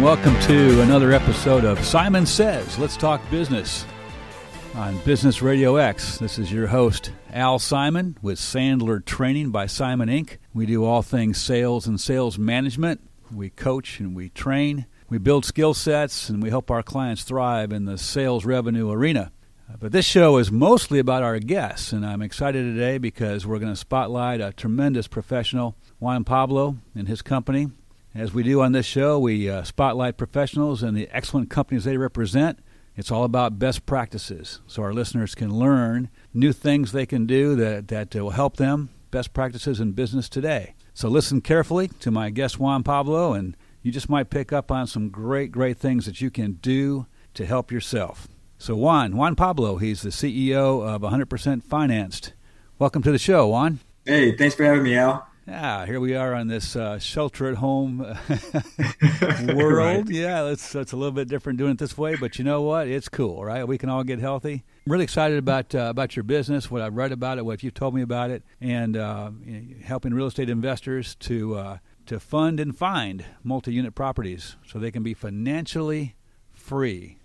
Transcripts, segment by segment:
And welcome to another episode of Simon Says Let's Talk Business on Business Radio X. This is your host, Al Simon, with Sandler Training by Simon Inc. We do all things sales and sales management. We coach and we train. We build skill sets and we help our clients thrive in the sales revenue arena. Uh, But this show is mostly about our guests, and I'm excited today because we're going to spotlight a tremendous professional, Juan Pablo, and his company. As we do on this show, we uh, spotlight professionals and the excellent companies they represent. It's all about best practices, so our listeners can learn new things they can do that, that will help them, best practices in business today. So listen carefully to my guest, Juan Pablo, and you just might pick up on some great, great things that you can do to help yourself. So, Juan, Juan Pablo, he's the CEO of 100% Financed. Welcome to the show, Juan. Hey, thanks for having me, Al. Yeah, here we are on this uh, shelter at home world. Right. Yeah, it's it's a little bit different doing it this way, but you know what? It's cool, right? We can all get healthy. I'm really excited about uh, about your business, what I've read about it, what you've told me about it, and uh, you know, helping real estate investors to uh, to fund and find multi-unit properties so they can be financially free.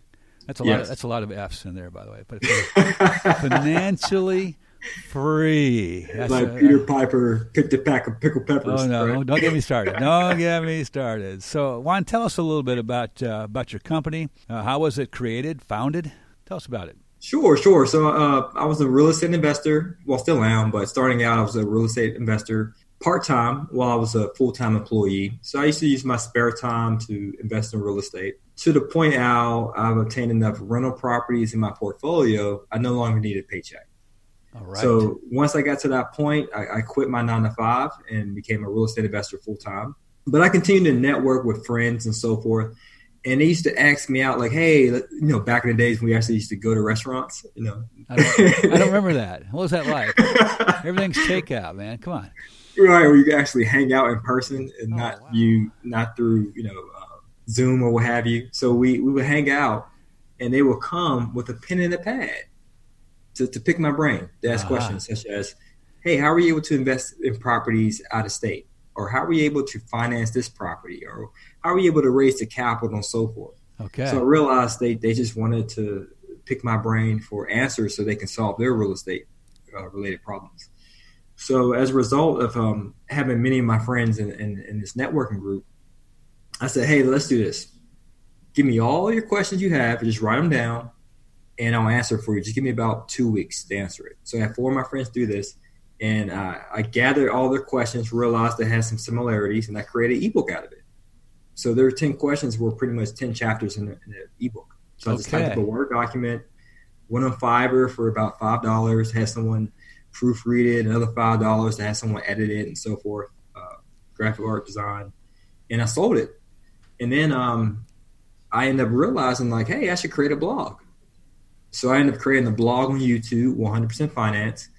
That's a lot. Of, that's a lot of F's in there, by the way. But financially free. That's like a- Peter Piper picked a pack of pickled peppers. Oh no! right? Don't get me started. Don't get me started. So, Juan, tell us a little bit about uh, about your company. Uh, how was it created, founded? Tell us about it. Sure, sure. So uh, I was a real estate investor. Well, still am, but starting out, I was a real estate investor part time while I was a full time employee. So I used to use my spare time to invest in real estate. To the point, Al, I've obtained enough rental properties in my portfolio. I no longer need a paycheck. All right. So once I got to that point, I, I quit my nine to five and became a real estate investor full time. But I continued to network with friends and so forth. And they used to ask me out, like, "Hey, you know, back in the days when we actually used to go to restaurants, you know." I don't, I don't remember that. What was that like? Everything's takeout, man. Come on. right, where you could actually hang out in person and Oh, not wow. you, not through you know uh, Zoom or what have you. So we we would hang out, and they would come with a pen and a pad to, to pick my brain, to ask Ah. questions such as, "Hey, how are you able to invest in properties out of state?" Or how are we able to finance this property? Or how are we able to raise the capital and so forth? Okay. So I realized they, they just wanted to pick my brain for answers so they can solve their real estate uh, related problems. So as a result of um, having many of my friends in, in, in this networking group, I said, hey, let's do this. Give me all your questions you have, and just write them down, and I'll answer for you. Just give me about two weeks to answer it. So I had four of my friends do this, and uh, I gathered all their questions, realized they had some similarities, and I created an ebook out of it. So there their 10 questions were pretty much 10 chapters in the, in the ebook. So I just typed up a Word document, went on Fiverr for about $5, had someone proofread it, another $5 to have someone edit it and so forth, uh, graphic art design. And I sold it. And then um, I ended up realizing, like, hey, I should create a blog. So I ended up creating the blog on YouTube, 100% Finance.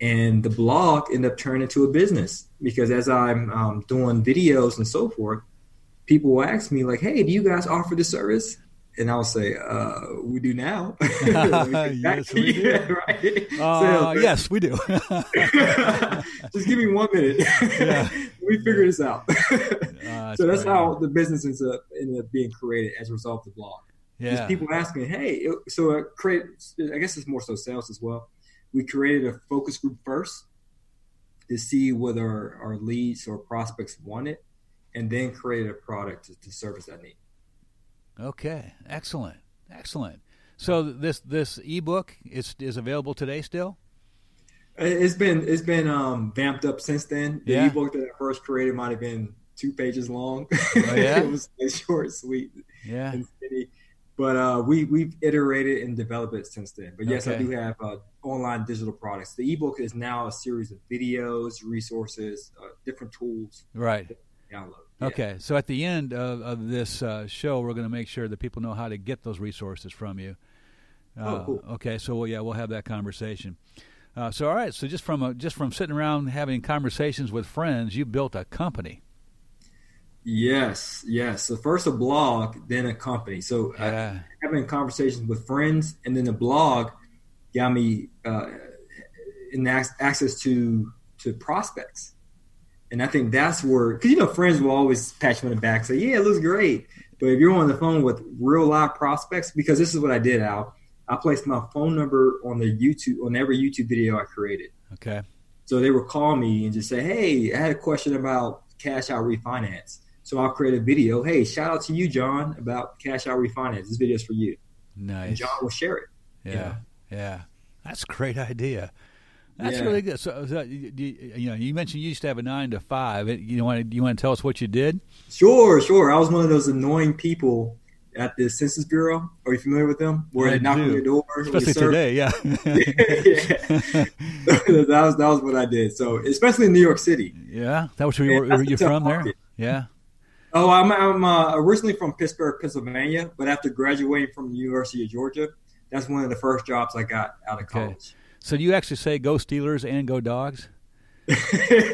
And the blog ended up turning into a business because as I'm um, doing videos and so forth, people will ask me, like, hey, do you guys offer this service? And I'll say, uh, we do now. Let me get back Yes, we do. right? Uh, So- yes, we do. Just give me one minute. Yeah. we figure this out. Uh, so that's great. how the business ends up, ended up being created as a result of the blog. Yeah. Just people asking, hey, so I create. I guess it's more so sales as well. We created a focus group first to see whether our, our leads or prospects want it, and then created a product to, to service that need. Okay. Excellent. Excellent. So this this ebook is is available today still. It's been it's been um, vamped up since then. The Yeah. ebook that I first created might have been two pages long. Oh, yeah? it was short, sweet, Yeah. and skinny. But uh, we we've iterated and developed it since then. But yes, I do have uh, online digital products. The ebook is now a series of videos, resources, uh, different tools. Right. Download. Yeah. Okay, so at the end of, of this uh, show, we're going to make sure that people know how to get those resources from you. Uh, Oh, cool. Okay, so well, yeah, we'll have that conversation. Uh, so all right, so just from a, just from sitting around having conversations with friends, you built a company. Yes, yes. So first a blog, then a company. So uh, Yeah. having conversations with friends, and then the blog got me uh, in access to to prospects. And I think that's where, because you know, friends will always pat you on the back, say, "Yeah, it looks great." But if you're on the phone with real live prospects, because this is what I did, Al, I placed my phone number on the YouTube on every YouTube video I created. Okay. So they would call me and just say, "Hey, I had a question about cash out refinance." So I'll create a video. Hey, shout out to you, John, about cash out refinance. This video is for you. Nice. And John will share it. Yeah, you know? yeah, that's a great idea. That's Yeah. really good. So, so you, you you know, you mentioned you used to have a nine to five. You want to you want to tell us what you did? Sure, sure. I was one of those annoying people at the Census Bureau. Are you familiar with them? Where they knock on your door, you Especially serve- today, yeah. that was that was what I did. So especially in New York City. yeah, that was where you Yeah, were. You from there? Yeah. Oh, I'm I'm uh, originally from Pittsburgh, Pennsylvania, but after graduating from the University of Georgia, that's one of the first jobs I got out of Okay. college. So do you actually say go Steelers and go Dogs?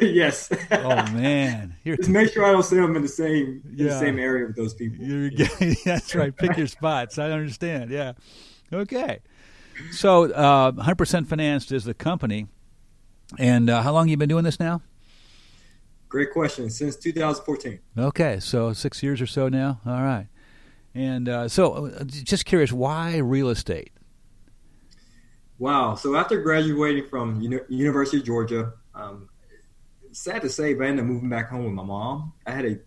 yes. Oh man, you're Just make sure I don't say I'm in the same Yeah. the same area with those people. Getting, that's right. Pick your spots. I understand. Yeah. Okay. So, uh, 100% financed is the company. And uh, how long you been doing this now? Great question. Since 2014. Okay. So, six years or so now. All right. And uh, so, uh, just curious, why real estate? Wow. So after graduating from Uni- University of Georgia, um, sad to say, but I ended up moving back home with my mom. I had a,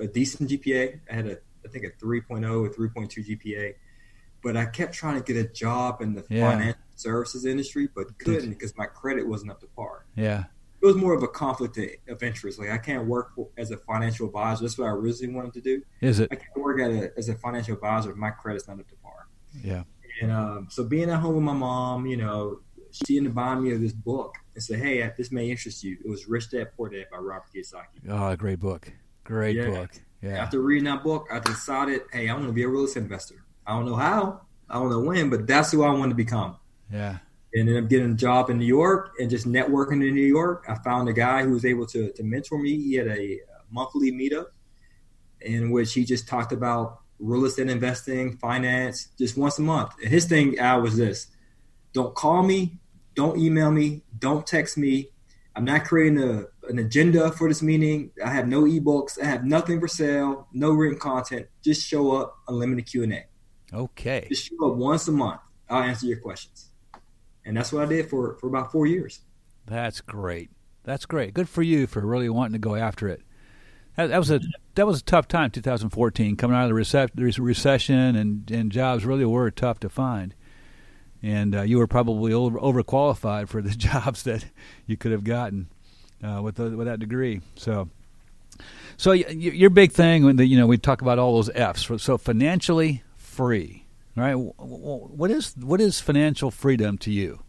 a decent GPA. I had a, I think a 3.0 or 3.2 GPA, but I kept trying to get a job in the Yeah. financial services industry, but couldn't because my credit wasn't up to par. Yeah. It was more of a conflict of interest. Like I can't work for, as a financial advisor. That's what I originally wanted to do. Is it? I can't work at a, as a financial advisor if my credit's not up to par. Yeah. And um, so being at home with my mom, you know, she ended up buying me this book and said, "Hey, this may interest you." It was Rich Dad Poor Dad by Robert Kiyosaki. Oh, great book. Great Yeah. book. Yeah. After reading that book, I decided, "Hey, I want to be a real estate investor. I don't know how, I don't know when, but that's who I want to become." Yeah. And then I'm getting a job in New York and just networking in New York. I found a guy who was able to, to mentor me. He had a monthly meetup in which he just talked about real estate investing, finance, just once a month. And his thing, Al, was this don't call me, don't email me, don't text me. I'm not creating a, an agenda for this meeting. I have no ebooks. I have nothing for sale, no written content. Just show up, unlimited Q&A. Okay. Just show up once a month. I'll answer your questions. And that's what I did for, for about four years. That's great. That's great. Good for you for really wanting to go after it. That, that was a that was a tough time, 2014, coming out of the, the recession, and and jobs really were tough to find. And uh, you were probably over, overqualified for the jobs that you could have gotten uh, with the, with that degree. So, so your big thing, when you know, we talk about all those F's. So financially free, right? W- w- What is what is financial freedom to you?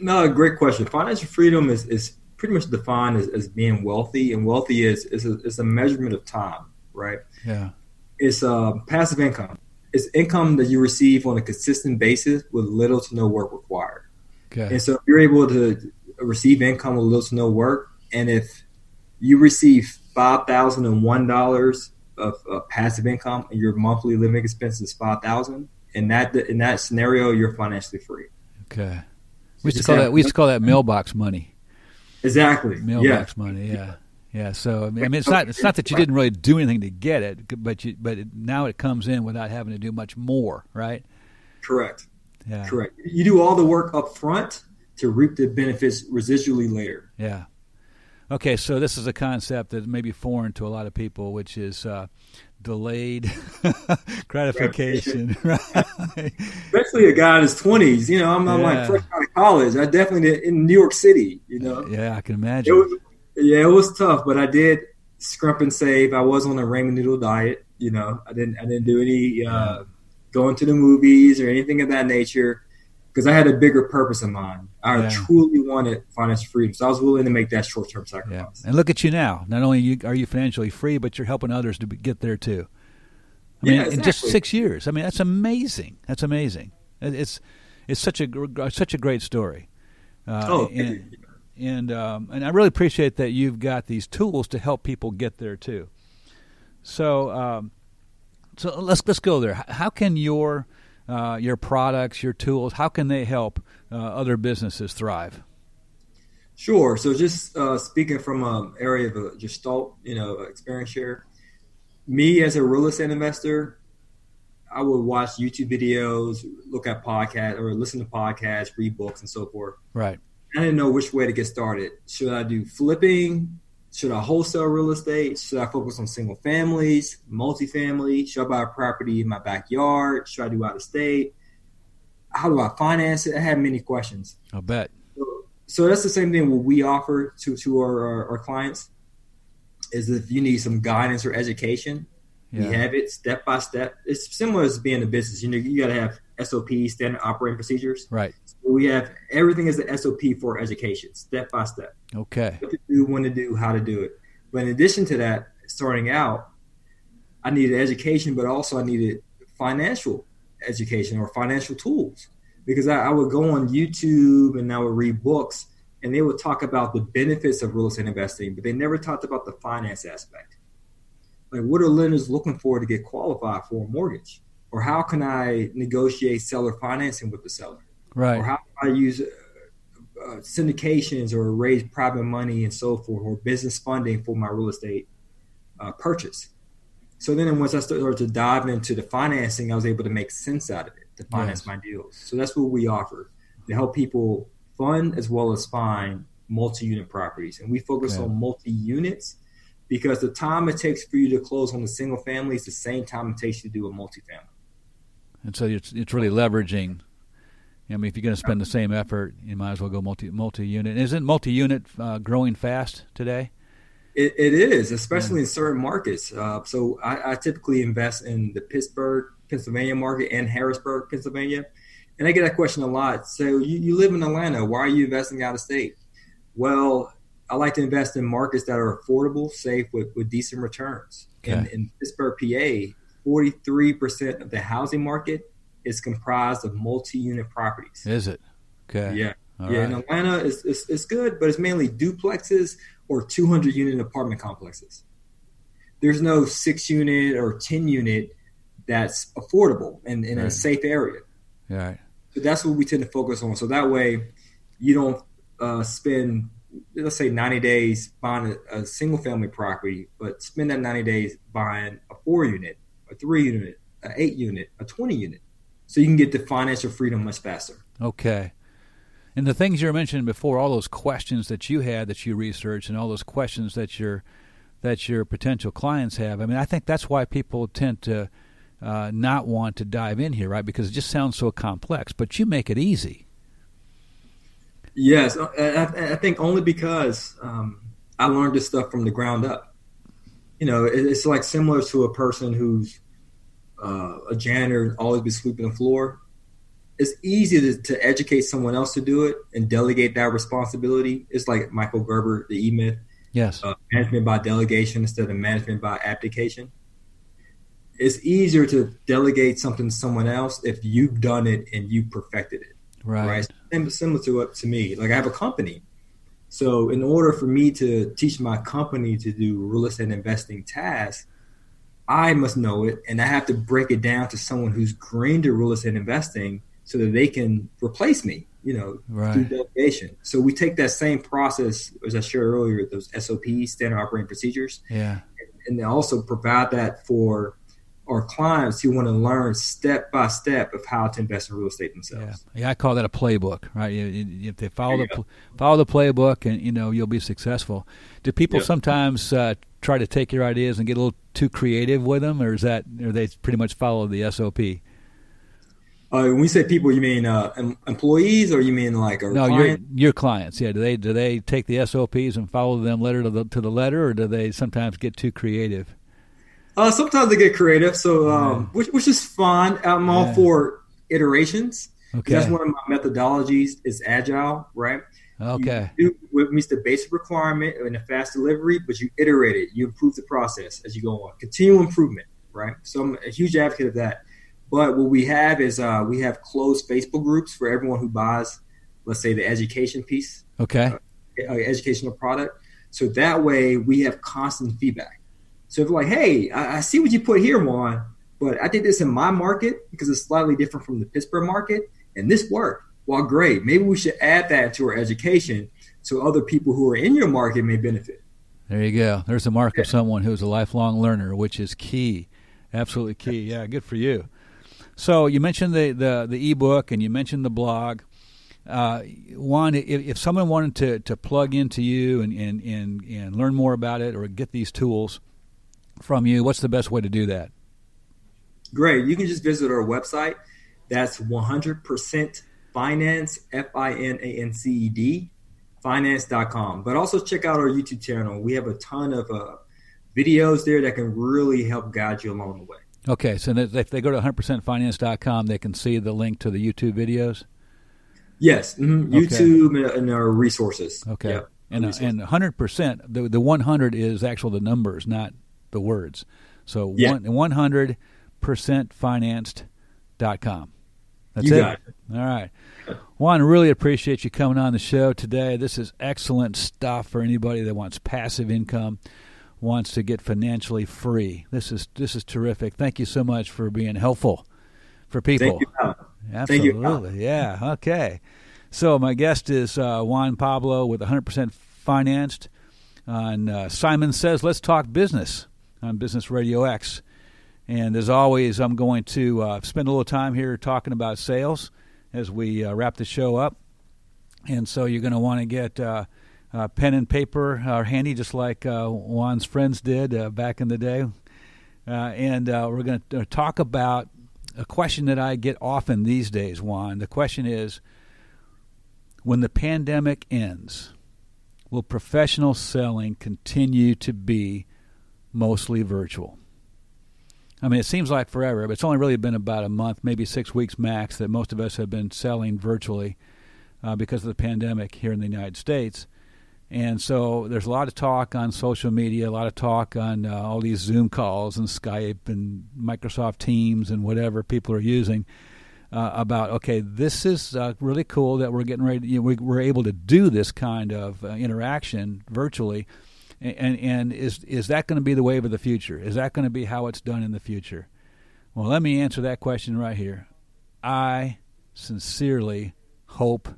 No, great question. Financial freedom is, is pretty much defined as, as being wealthy, and wealthy is, is, a, is a measurement of time, right? Yeah. It's uh, passive income. It's income that you receive on a consistent basis with little to no work required. Okay. And so if you're able to receive income with little to no work, and if you receive five thousand and one dollars of, of passive income, and your monthly living expense is five thousand, in that in that scenario, you're financially free. Okay. We used to Just call that we used to call that mailbox money. Exactly. Yeah. Mailbox money. Yeah. Yeah. So I mean, I mean, it's not it's not that you didn't really do anything to get it, but you but it, now it comes in without having to do much more, right? Correct. Yeah. Correct. You do all the work up front to reap the benefits residually later. Yeah. Okay, so this is a concept that may be foreign to a lot of people, which is uh, delayed gratification. Right? Especially a guy in his twenties. You know, I'm, I'm Yeah. like fresh out of college. I definitely did in New York City. You know, yeah, I can it imagine. was yeah, it was tough, but I did scrump and save. I was on a ramen noodle diet. You know, I didn't I didn't do any uh, going to the movies or anything of that nature because I had a bigger purpose in mind. I Yeah. truly wanted financial freedom, so I was willing to make that short term Yeah, sacrifice. and look at you now. Not only are you financially free, but you're helping others to be, get there too. I mean, Yeah, in just six years. I mean, that's amazing. That's amazing. It's it's such a such a great story. Uh, Oh, and and, um, and I really appreciate that you've got these tools to help people get there too. So um, so let's let's go there. How can your uh, your products, your tools, how can they help uh, other businesses thrive? Sure. So just uh, speaking from an area of a gestalt, you know, experience share, me as a real estate investor, I would watch YouTube videos, look at podcasts, or listen to podcasts, read books, and so forth. Right. I didn't know which way to get started. Should I do flipping? Should I wholesale real estate? Should I focus on single families, multifamily? Should I buy a property in my backyard? Should I do out of state? How do I finance it? I had many questions. I bet. So, so that's the same thing what we offer to to our, our, our clients is if you need some guidance or education, yeah. we have it step by step. It's similar as being a business. You know, you got to have SOP, standard operating procedures. Right. So we have everything is the SOP for education, step by step. Okay. What to do, when to do, how to do it. But in addition to that, starting out, I needed education, but also I needed financial education or financial tools because I, I would go on YouTube and I would read books and they would talk about the benefits of real estate investing, but they never talked about the finance aspect. Like, what are lenders looking for to get qualified for a mortgage? Or how can I negotiate seller financing with the seller? Right. Or how can I use uh, uh, syndications or raise private money and so forth, or business funding for my real estate uh, purchase? So then, once I started to dive into the financing, I was able to make sense out of it to finance yes. my deals. So that's what we offer to help people fund as well as find multi-unit properties, and we focus on multi-units because the time it takes for you to close on a single family is the same time it takes you to do a multifamily. And so it's, it's really leveraging. I mean, if you're going to spend the same effort, you might as well go multi multi unit. Isn't multi unit uh, growing fast today? It, it is, especially yeah. in certain markets. Uh, so I, I, typically invest in the Pittsburgh, Pennsylvania market and Harrisburg, Pennsylvania. And I get that question a lot. So you, you live in Atlanta. Why are you investing out of state? Well, I like to invest in markets that are affordable, safe, with, with decent returns. Okay. In, in Pittsburgh, PA, 43% of the housing market is comprised of multi-unit properties. Is it? Okay. Yeah. All yeah. Right. In Atlanta, it's, it's, it's good, but it's mainly duplexes or 200 unit apartment complexes. There's no six unit or 10 unit that's affordable and in right. a safe area. Right. So that's what we tend to focus on. So that way, you don't uh, spend let's say 90 days buying a, a, single family property, but spend that 90 days buying a four unit, a three unit, an eight unit, a 20 unit. So you can get the financial freedom much faster. Okay. And the things you were mentioning before, all those questions that you had that you researched, and all those questions that your that your potential clients have. I mean, I think that's why people tend to uh, not want to dive in here, right? Because it just sounds so complex. But you make it easy. Yes, uh, I, I think only because um, I learned this stuff from the ground up. You know, it's like similar to a person who's uh, a janitor always be sweeping the floor it's easy to, to, educate someone else to do it and delegate that responsibility. It's like Michael Gerber, the E Myth. Yes. Uh, management by delegation instead of management by application. It's easier to delegate something to someone else if you've done it and you perfected it. Right. Right. Similar to it to me. Like I have a company. So in order for me to teach my company to do real estate investing tasks, I must know it and I have to break it down to someone who's green to real estate investing so that they can replace me, you know, right. through delegation. So we take that same process, as I shared earlier, those SOPs, standard operating procedures, yeah, and, then also provide that for our clients who want to learn step by step of how to invest in real estate themselves. Yeah, yeah I call that a playbook, right? If they follow the follow the playbook, and you know you'll be successful. Do people yeah. sometimes uh, try to take your ideas and get a little too creative with them, or is that, or they pretty much follow the SOP? Uh, when we say people, you mean uh, em- employees, or you mean like no, client? your your clients? Yeah, do they do they take the SOPs and follow them letter to the to the letter, or do they sometimes get too creative? Uh, sometimes they get creative, so um, yeah. which which is fun. I'm all yeah. for iterations. Okay, that's one of my methodologies. Is agile, right? Okay, you do what meets the basic requirement and a fast delivery, but you iterate it. You improve the process as you go on. Continual improvement, right? So I'm a huge advocate of that. But what we have is uh, we have closed Facebook groups for everyone who buys, let's say, the education piece. Okay. Uh, educational product. So that way we have constant feedback. So if like, hey, I, I see what you put here, Juan, but I did this in my market because it's slightly different from the Pittsburgh market, and this worked. Well, great. Maybe we should add that to our education so other people who are in your market may benefit. There you go. There's a mark yeah. of someone who's a lifelong learner, which is key, absolutely key. Yeah, good for you. So you mentioned the the, the ebook and you mentioned the blog. Uh, Juan, if, if, someone wanted to, to plug into you and, and, and, and learn more about it or get these tools from you, what's the best way to do that? Great. You can just visit our website. That's 100% finance, F I N A N C E D, finance.com. But also check out our YouTube channel. We have a ton of uh, videos there that can really help guide you along the way. Okay. So if they go to 100percentfinance.com, they can see the link to the YouTube videos? Yes. Mm-hmm. YouTube okay. and our resources. Okay. Yep. And, uh, and 100%, the, the 100 is actual the numbers, not the words. So yeah. one, 100percentfinanced.com. That's you it. it. All right. Juan, really appreciate you coming on the show today. This is excellent stuff for anybody that wants passive income, wants to get financially free. This is this is terrific. Thank you so much for being helpful for people. Thank you. Absolutely. You, yeah. Okay. So my guest is uh, Juan Pablo with 100% Financed. On uh, Simon says, "Let's talk business." On Business Radio X. And as always, I'm going to uh, spend a little time here talking about sales as we uh, wrap the show up. And so you're going to want to get uh, pen and paper uh, handy, just like uh, Juan's friends did uh, back in the day. and we're going to talk about a question that I get often these days, Juan. The question is when the pandemic ends, will professional selling continue to be mostly virtual. I mean, it seems like forever, but it's only really been about a month, maybe six weeks max, that most of us have been selling virtually uh, because of the pandemic here in the United States. And so there's a lot of talk on social media, a lot of talk on uh, all these Zoom calls and Skype and Microsoft Teams and whatever people are using uh, about, okay, this is uh, really cool that we're getting ready, you know, we, we're able to do this kind of uh, interaction virtually and and is is that going to be the wave of the future? Is that going to be how it's done in the future? Well, let me answer that question right here. I sincerely hope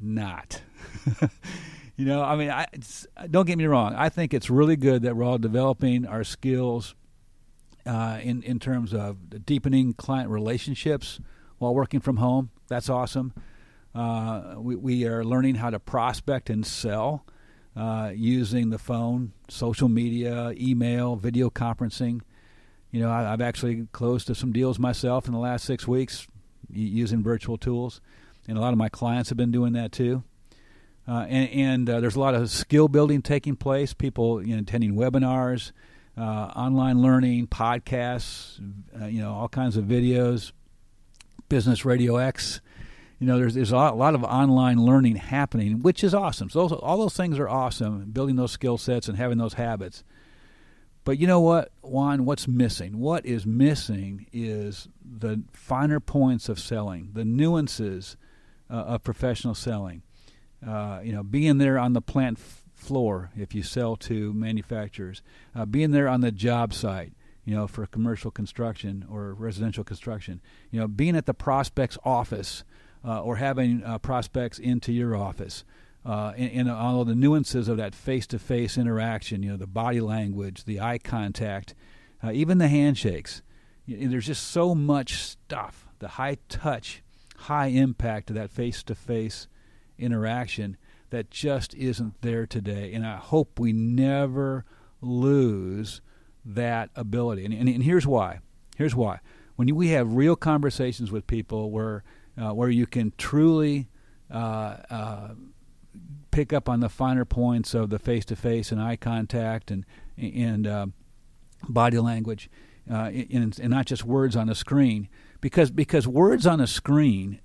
not. you know, I mean, I, don't get me wrong. I think it's really good that we're all developing our skills uh, in in terms of deepening client relationships while working from home. That's awesome. Uh, we, we are learning how to prospect and sell uh, using the phone, social media, email, video conferencing. You know, I, have actually closed to some deals myself in the last six weeks using virtual tools, and a lot of my clients have been doing that too. Uh, and, and uh, there's a lot of skill building taking place. People you know, attending webinars, uh, online learning, podcasts, uh, you know, all kinds of videos. Business Radio X you know, there's there's a lot, of online learning happening, which is awesome. So all those things are awesome, building those skill sets and having those habits. But you know what, Juan? What's missing? What is missing is the finer points of selling, the nuances uh, of professional selling. Uh, you know, being there on the plant f- floor if you sell to manufacturers, uh, being there on the job site, you know, for commercial construction or residential construction. You know, being at the prospect's office uh, or having uh, prospects into your office. Uh, and, and, all the nuances of that face-to-face interaction, you know, the body language, the eye contact, uh, even the handshakes. there's just so much stuff. The high touch, high impact of that face-to-face interaction that just isn't there today. And I hope we never lose that ability. And, and, and here's why. Here's why. When we have real conversations with people where uh, where you can truly uh, uh, pick up on the finer points of the face-to-face and eye contact and and uh, body language, and, and not just words on a screen. Because because words on a screen,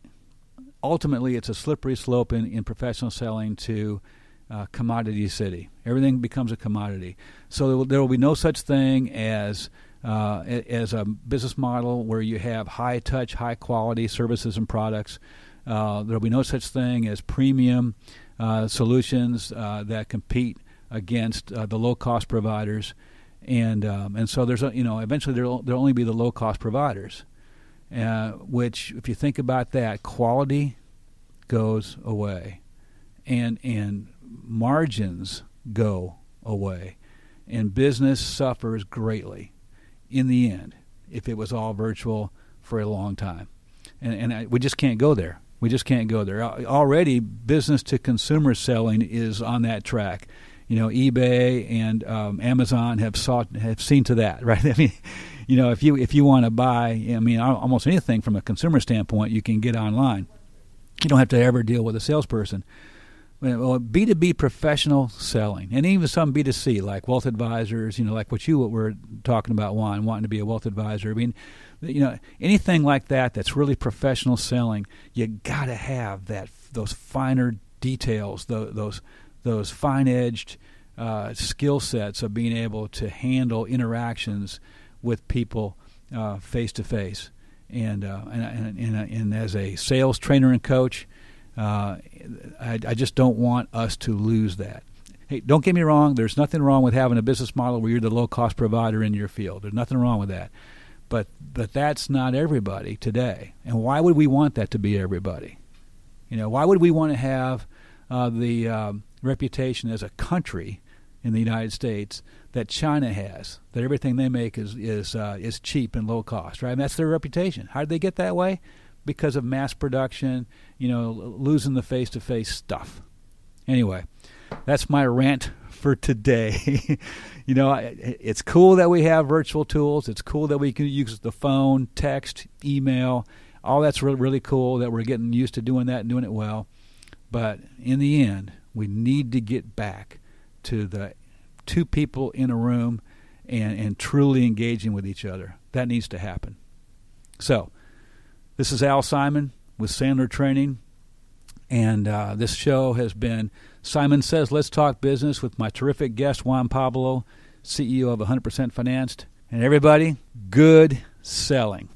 ultimately, it's a slippery slope in, in professional selling to uh, commodity city. Everything becomes a commodity. So there will, there will be no such thing as uh, as a business model where you have high touch, high quality services and products. Uh, there will be no such thing as premium uh, solutions uh, that compete against uh, the low cost providers, and um, and so there's a, you know eventually there'll there'll only be the low cost providers, uh, which if you think about that, quality goes away, and and margins go away, and business suffers greatly in the end if it was all virtual for a long time. And, and I, we just can't go there. We just can't go there. Already, business to consumer selling is on that track. You know, eBay and um, Amazon have sought have seen to that, right? I mean, you know, if you if you want to buy, I mean, almost anything from a consumer standpoint, you can get online. You don't have to ever deal with a salesperson. Well, B2B professional selling, and even some B2C, like wealth advisors, you know, like what you were talking about, Juan, wanting to be a wealth advisor. I mean, you know, anything like that that's really professional selling, you got to have that those finer details, those those, those fine edged uh, skill sets of being able to handle interactions with people face to face. And and and, and as a sales trainer and coach, uh, I, I just don't want us to lose that. Hey, don't get me wrong. There's nothing wrong with having a business model where you're the low cost provider in your field. There's nothing wrong with that. But but that's not everybody today. And why would we want that to be everybody? You know, why would we want to have uh, the um, reputation as a country in the United States that China has? That everything they make is is uh, is cheap and low cost, right? And that's their reputation. How did they get that way? Because of mass production, you know, losing the face to face stuff. Anyway, that's my rant for today. you know, it's cool that we have virtual tools. It's cool that we can use the phone, text, email. All that's really, really cool that we're getting used to doing that and doing it well. But in the end, we need to get back to the two people in a room and, and truly engaging with each other. That needs to happen. So, this is Al Simon with Sandler Training. And uh, this show has been Simon Says Let's Talk Business with my terrific guest, Juan Pablo, CEO of 100% Financed. And everybody, good selling.